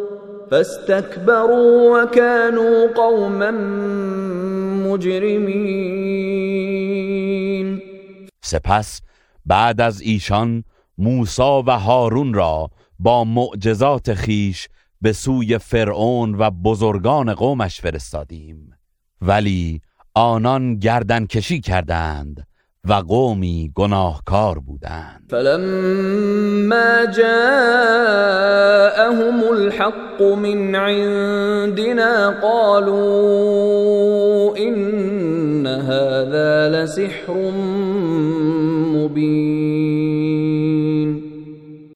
فاستكبروا وكانوا قوما مجرمين.
سپس بعد از ایشان موسی و هارون را با معجزات خیش به سوی فرعون و بزرگان قومش فرستادیم. ولی آنان گردن کشی کردند و قومی گناهکار بودند.
فلما جاءهم الحق من عندنا قالوا إن هذا لسحر مبين.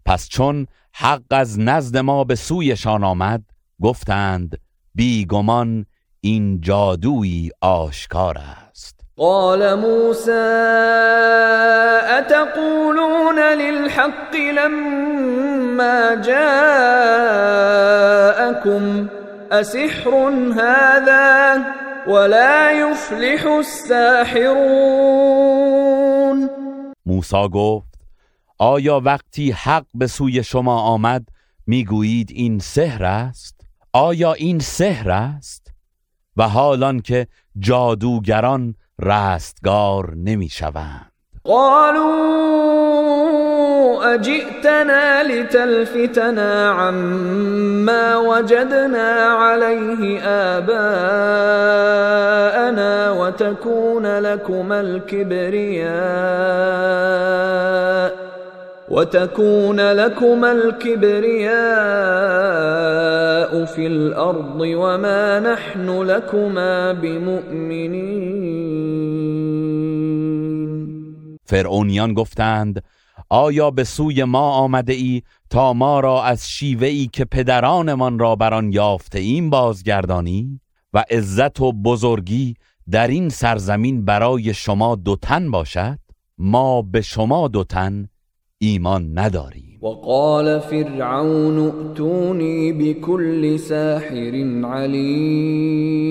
پس چون حق از نزد ما به سویشان آمد گفتند بیگمان این جادویی آشکار است.
قال موسى اتقولون للحق لما جاءكم؟ اسحر هذا ولا يفلح الساحرون.
موسی گفت آیا وقتی حق به سوی شما آمد می‌گویید این سحر است؟ آیا این سحر است؟ و حالان که جادوگران رستگار نمی‌شوند.
قالوا اجئتنا لتلفتنا عما وجدنا عليه آباءنا وتكون لكما الكبرياء. وتكون لكما الكبرياء في الارض وما نحن لكما بمؤمنين.
فرعونیان گفتند آیا به سوی ما آمده ای تا ما را از شیوه ای که پدرانمان را بر آن یافته ایم بازگردانی؟ و عزت و بزرگی در این سرزمین برای شما دو تن باشد؟ ما به شما دو تن ایمان نداریم.
وقال فرعون ائتوني بكل ساحر علیم.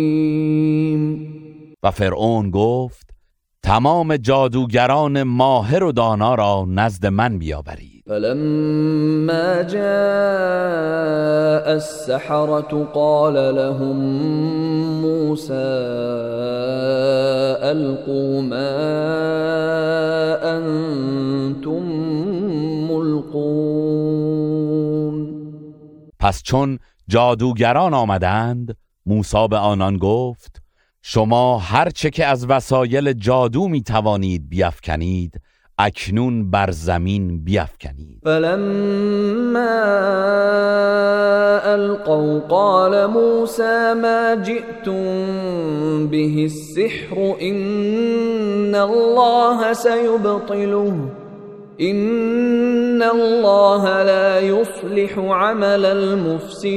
و فرعون گفت تمام جادوگران ماهر و دانا را نزد من بیاورید.
فلما جاء السحرة قال لهم موسى ألقوا ما أنتم ملقون
پس چون جادوگران آمدند موسی به آنان گفت شما هر چه که از وسایل جادو می توانید بیافکنید اکنون بر زمین بیافکنید.
فلما القوا قال موسى ما جئتم به السحر ان الله سيبطله. ان الله لا يصلح عمل المفسدين.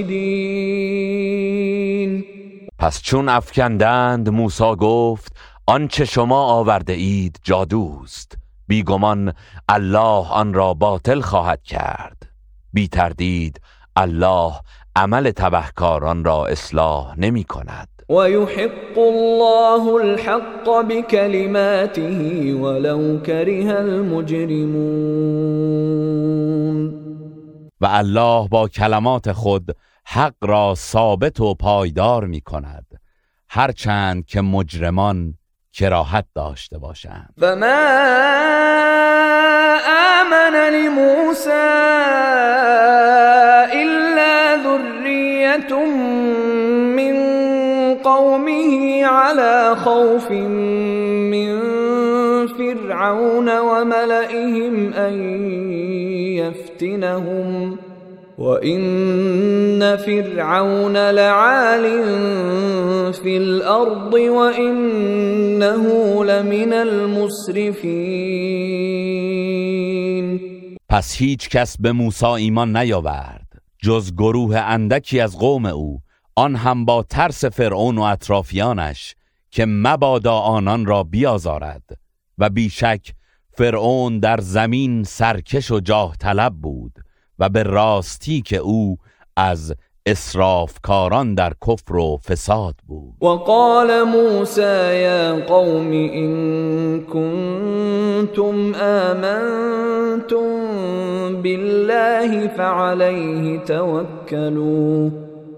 پس چون افکندند موسی گفت آنچه شما آورده اید جادوست. بیگمان الله آن را باطل خواهد کرد. بی تردید الله عمل تبهکاران را اصلاح نمی کند.
و یحق الله الحق بكلماته ولو كره المجرمون
و الله با کلمات خود حق را ثابت و پایدار می کند هرچند که مجرمان کراهت داشته باشند.
فما آمن لموسى على خوف من فرعون وملئهم ان يفتنهم. وَإِنَّ فِرْعَوْنَ لَعَالٍ فِي الْأَرْضِ وَإِنَّهُ لَمِنَ الْمُسْرِفِينَ.
پس هیچ کس به موسی ایمان نیاورد جز گروه اندکی از قوم او آن هم با ترس فرعون و اطرافیانش که مبادا آنان را بیازارد و بیشک فرعون در زمین سرکش و جاه طلب بود و به راستی که او از اسرافکاران در کفر و فساد بود.
و قال موسى یا قوم ان کنتم آمنتم بالله فعليه توكلوا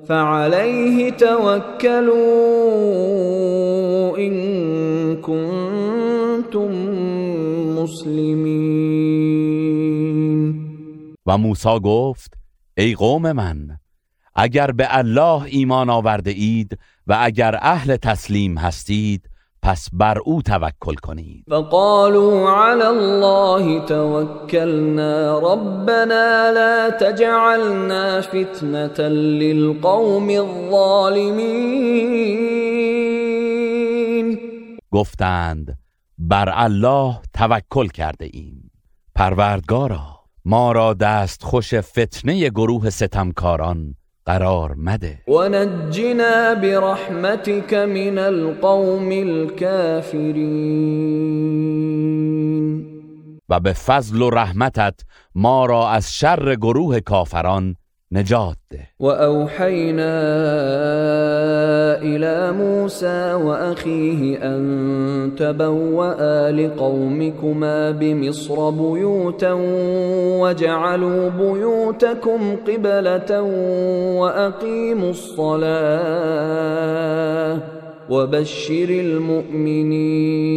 فعليه توكلوا ان كنتم مسلمين.
و موسی گفت ای قوم من اگر به الله ایمان آورده اید و اگر اهل تسلیم هستید پس بر او توکل کنید.
فقالوا على الله توكلنا ربنا لا تجعلنا فتنة للقوم الظالمين
گفتند بر الله توکل کرده ایم. پروردگارا ما را دست خوش فتنه گروه ستمکاران قرار مده.
و نجنا برحمتك من القوم الكافرین.
و به فضل و رحمتت ما را از شر گروه کافران نجات ده
و اوحینا الى موسى و اخیه ان تبوأ لقومكما بمصر بيوتا وجعلوا بيوتكم قبلة واقيموا الصلاة وبشر المؤمنين.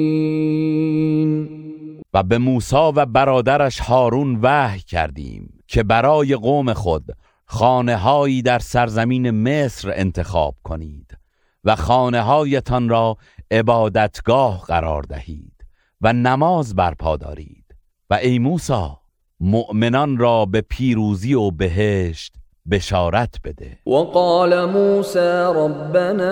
و به موسی و برادرش هارون وحی کردیم که برای قوم خود خانه هایی در سرزمین مصر انتخاب کنید و خانه هایتان را عبادتگاه قرار دهید و نماز برپا دارید. و ای موسی مؤمنان را به پیروزی و بهشت بشارت بده.
وقال موسى ربنا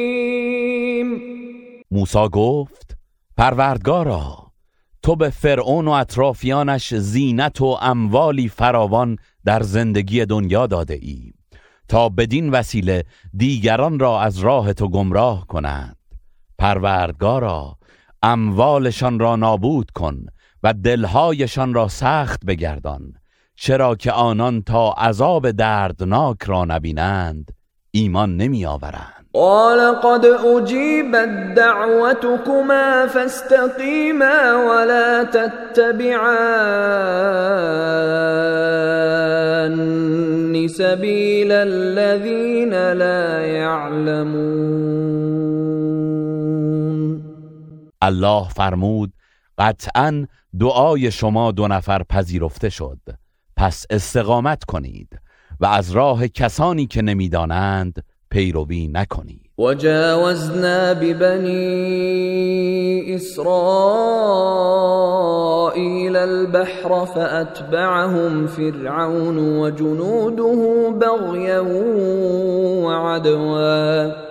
موسی گفت پروردگارا تو به فرعون و اطرافیانش زینت و اموالی فراوان در زندگی دنیا داده ای تا بدین وسیله دیگران را از راه تو گمراه کنند. پروردگارا اموالشان را نابود کن و دلهایشان را سخت بگردان چرا که آنان تا عذاب دردناک را نبینند ایمان نمی آورند
قال قد اجيبت دعوتكما فاستقيما ولا تتبعان سبيل الذين لا يعلمون.
الله فرمود قطعا دعای شما دو نفر پذیرفته شد. پس استقامت کنید و از راه کسانی که نمی‌دانند پیروی نکنی.
و جاوزنا ببنی اسرائیل البحر فأتبعهم فرعون وجنوده بغیا وعدوا.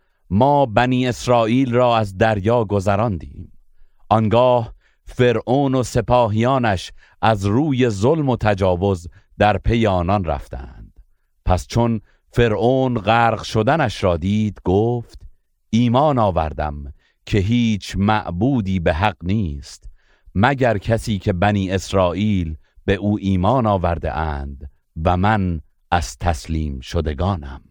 ما بنی اسرائیل را از دریا گذراندیم. آنگاه فرعون و سپاهیانش از روی ظلم و تجاوز در پی آنان رفتند. پس چون فرعون غرق شدنش را دید گفت ایمان آوردم که هیچ معبودی به حق نیست. مگر کسی که بنی اسرائیل به او ایمان آورده اند و من از تسلیم شدگانم.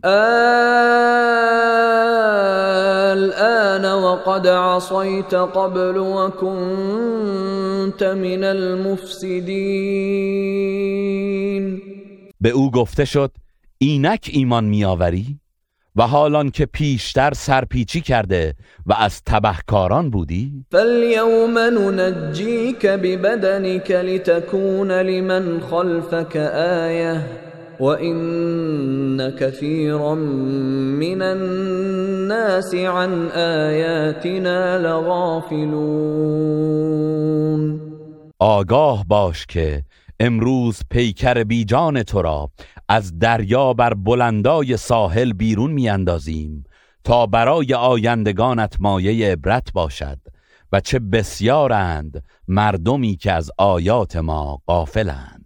الآن وقد عصيت قبل وكنت من المفسدين.
به او گفته شد اینک ایمان میآوری؟ و حالان که پیشتر سرپیچی کرده و از تبهکاران بودی؟
فاليوم ننجيك ببدنك لتكون لمن خلفك آية وإن كثيرا من الناس عن آياتنا لغافلون
آگاه باش که امروز پیکر بیجان تو را از دریا بر بلندای ساحل بیرون میاندازیم تا برای آیندگانت مایه عبرت باشد و چه بسیارند مردمی که از آیات ما غافلند.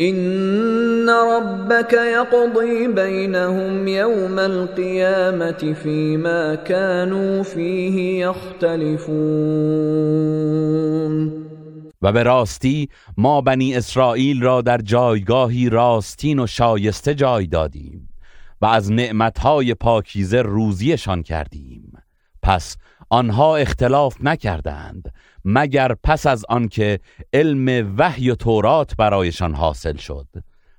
إن ربك يقضي بينهم يوم القيامة فيما كانوا فيه يختلفون
و به راستی ما بنی اسرائیل را در جایگاهی راستین و شایسته جای دادیم و از نعمتهای پاکیزه روزیشان کردیم. پس آنها اختلاف نکردند مگر پس از آنکه علم وحی و تورات برایشان حاصل شد.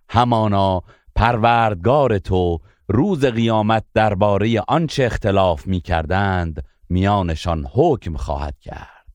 همانا پروردگار تو روز قیامت درباره آنچه اختلاف می کردند میانشان حکم خواهد کرد.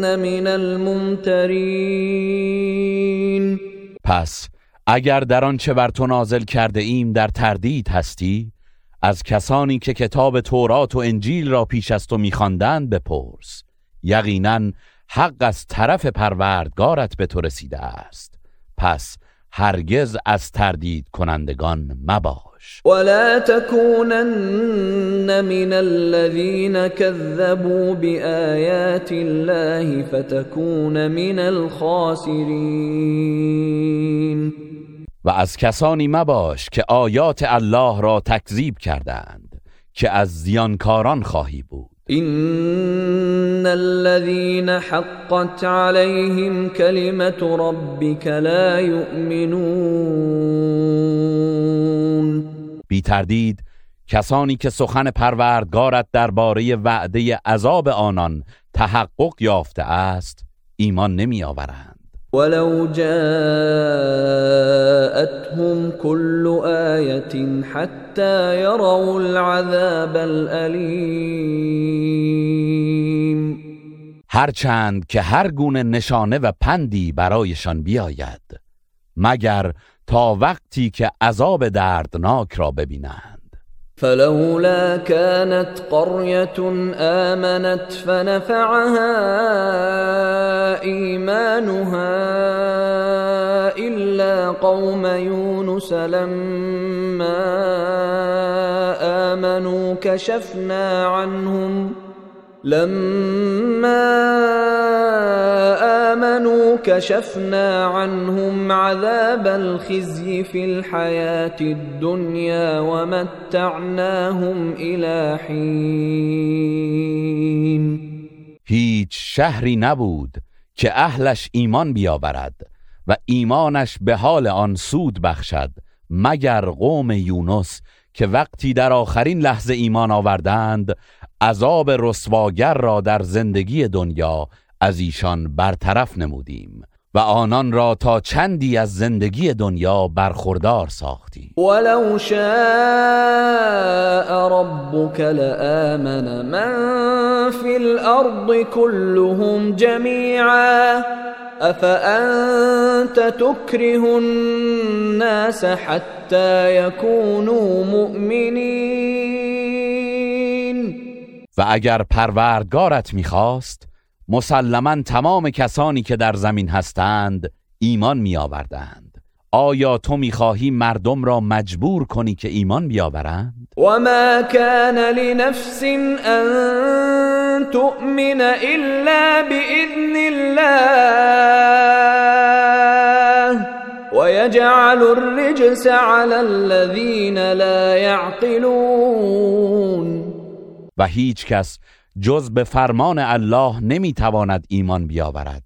من الممترين
پس اگر در آنچه بر تو نازل کرده ایم در تردید هستی از کسانی که کتاب تورات و انجیل را پیش از تو میخواندند بپرس. یقینا حق از طرف پروردگارت به تو رسیده است. پس هرگز از تردید کنندگان مباش.
ولا تكونن من الذين كذبوا بآيات الله فتكون من الخاسرين.
و از کسانی مباش که آیات الله را تکذیب کردند که از زیانکاران خواهی بود.
ان الذين حقت عليهم كلمه ربك لا يؤمنون.
بی تردید کسانی که سخن پروردگارت درباره وعده عذاب آنان تحقق یافته است ایمان نمی آورند
ولو جاءتهم كل آية حتى يروا العذاب الأليم
هرچند که هر گونه نشانه و پندی برایشان بیاید مگر تا وقتی که عذاب دردناک را ببینند.
فلولا كانت قرية آمنت فنفعها إيمانها إلا قوم يونس لما آمنوا كشفنا عنهم ۖ لما آمنوا كشفنا عنهم عذاب الخزي في الحياة الدنيا ومتعناهم إلى حين.
هیچ شهری نبود که اهلش ایمان بیاورد و ایمانش به حال آن سود بخشد مگر قوم یونس که وقتی در آخرین لحظه ایمان آوردند عذاب رسواگر را در زندگی دنیا از ایشان برطرف نمودیم. و آنان را تا چندی از زندگی دنیا برخوردار ساختیم
ولو شاء ربك لآمن من في الارض كلهم جميعا افانت تكره الناس حتى يكونوا مؤمنين
و اگر پروردگارت می‌خواست مسلما تمام کسانی که در زمین هستند ایمان میآوردند. آیا تو می‌خواهی مردم را مجبور کنی که ایمان بیاورند؟
و ما كان لنفس ان تؤمن الا باذن الله ويجعل الرجس على الذين لا يعقلون.
و هیچ کس جز به فرمان الله نمی‌تواند ایمان بیاورد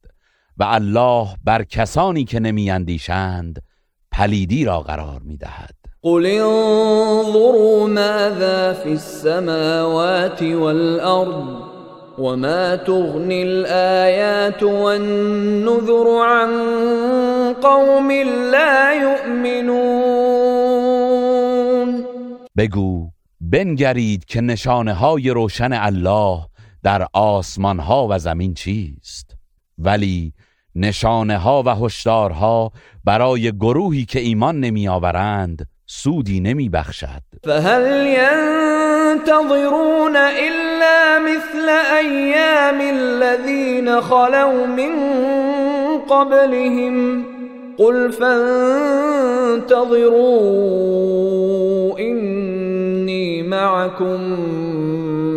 و الله بر کسانی که نمیاندیشند پلیدی را قرار می‌دهد.
قل انظروا ماذا في السماوات والارض وما تغني الآيات والنذر عن قوم لا يؤمنون
بگو بنگرید که نشانه های روشن الله در آسمان ها و زمین چیست. ولی نشانه ها و هشدارها برای گروهی که ایمان نمی آورند سودی نمی بخشد
فهل ینتظرون الا مثل ایام الذین خلو من قبلهم. قل فانتظروا إني معكم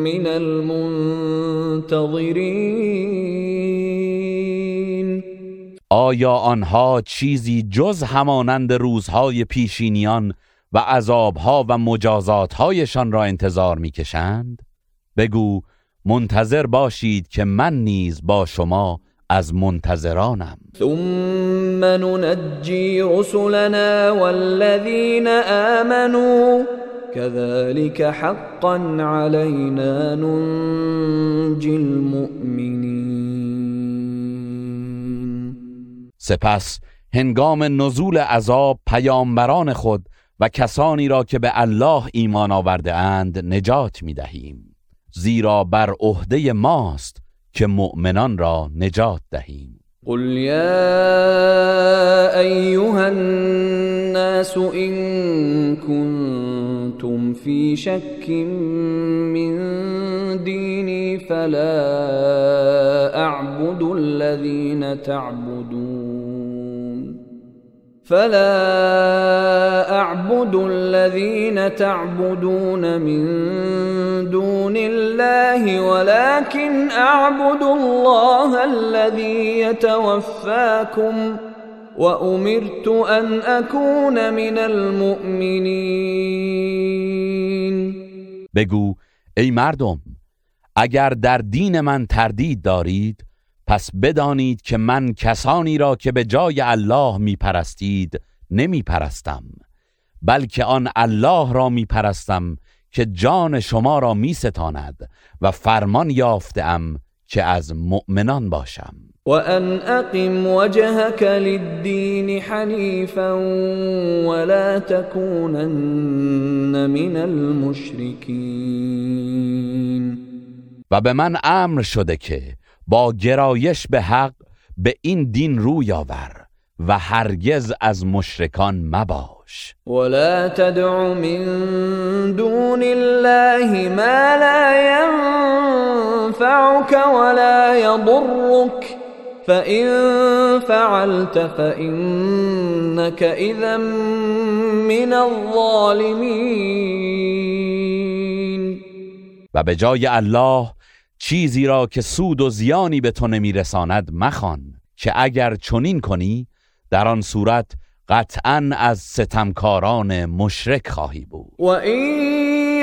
من المنتظرين
آیا آنها چیزی جز همانند روزهای پیشینیان و عذابها و مجازاتهایشان را انتظار می‌کشند؟ بگو منتظر باشید که من نیز با شما از منتظرانم
ثم ننجي رسلنا والذين آمنوا كذلك حقا علينا ننجي المؤمنين.
سپس هنگام نزول عذاب پیامبران خود و کسانی را که به الله ایمان آورده اند نجات می دهیم زیرا بر عهده ماست که مؤمنان را نجات دهیم.
قل يا أيها الناس إن كنتم كنتم في شك من ديني فلا أعبد الذين تعبدون. فلا أعبد الذين تعبدون من دون الله ولكن أعبد الله الذي يتوفاكم ۖ. وامرت ان اكون من المؤمنین
بگو ای مردم اگر در دین من تردید دارید پس بدانید که من کسانی را که به جای الله می پرستید نمی پرستم بلکه آن الله را می پرستم که جان شما را می ستاند و فرمان یافتم که از مؤمنان باشم.
وأن أقم وجهك للدين حنيفا ولا تكونن من المشركين.
و به من امر شده که با گرایش به حق به این دین روی آور و هرگز از مشرکان مباش.
ولا تدع من دون الله ما لا ينفعك ولا يضرك. فإن فعلت فإنك اذا من الظالمین
و به جای الله چیزی را که سود و زیانی به تو نمیرساند مخوان که اگر چنین کنی در آن صورت قطعا از ستمکاران مشرک خواهی بود.
و این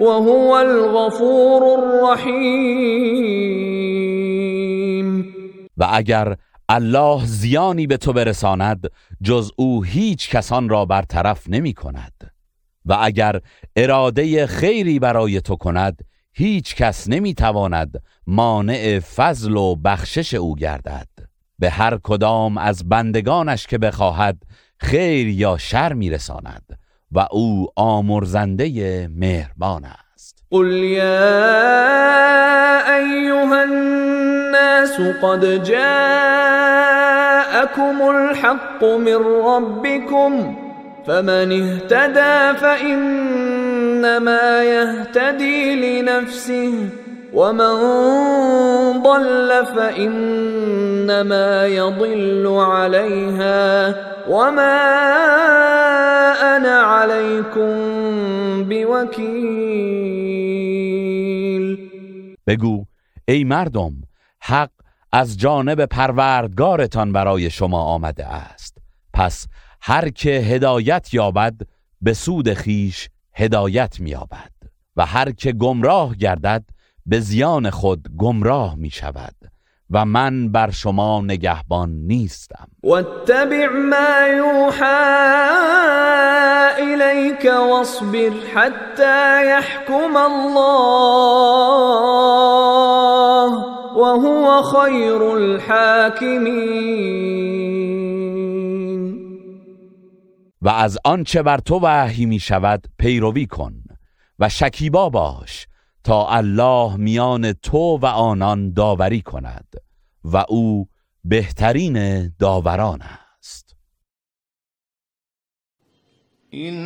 وهو الغفور الرحیم.
و اگر الله زیانی به تو برساند جز او هیچ کسان را برطرف نمی کند. و اگر اراده خیری برای تو کند هیچ کس نمی تواند مانع فضل و بخشش او گردد. به هر کدام از بندگانش که بخواهد خیر یا شر میرساند و او آمرزنده مهربان است.
قل یا ایها الناس قد جاءكم الحق من ربكم فمن اهتدى فإنما يهتدي لنفسه. ومن ضل فإنما يضل عليها وما انا عليكم بوکیل
بگو ای مردم حق از جانب پروردگارتان برای شما آمده است. پس هر که هدایت یابد به سود خیش هدایت مییابد. و هر که گمراه گردد به زیان خود گمراه می شود و من بر شما نگهبان نیستم.
واتبع ما یوحى الیک واصبر حتی یحکم الله وهو خیر الحاکمین.
و از آنچه بر تو وحی می شود پیروی کن و شکیبا باش تا الله میان تو و آنان داوری کند و او بهترین داوران است.
این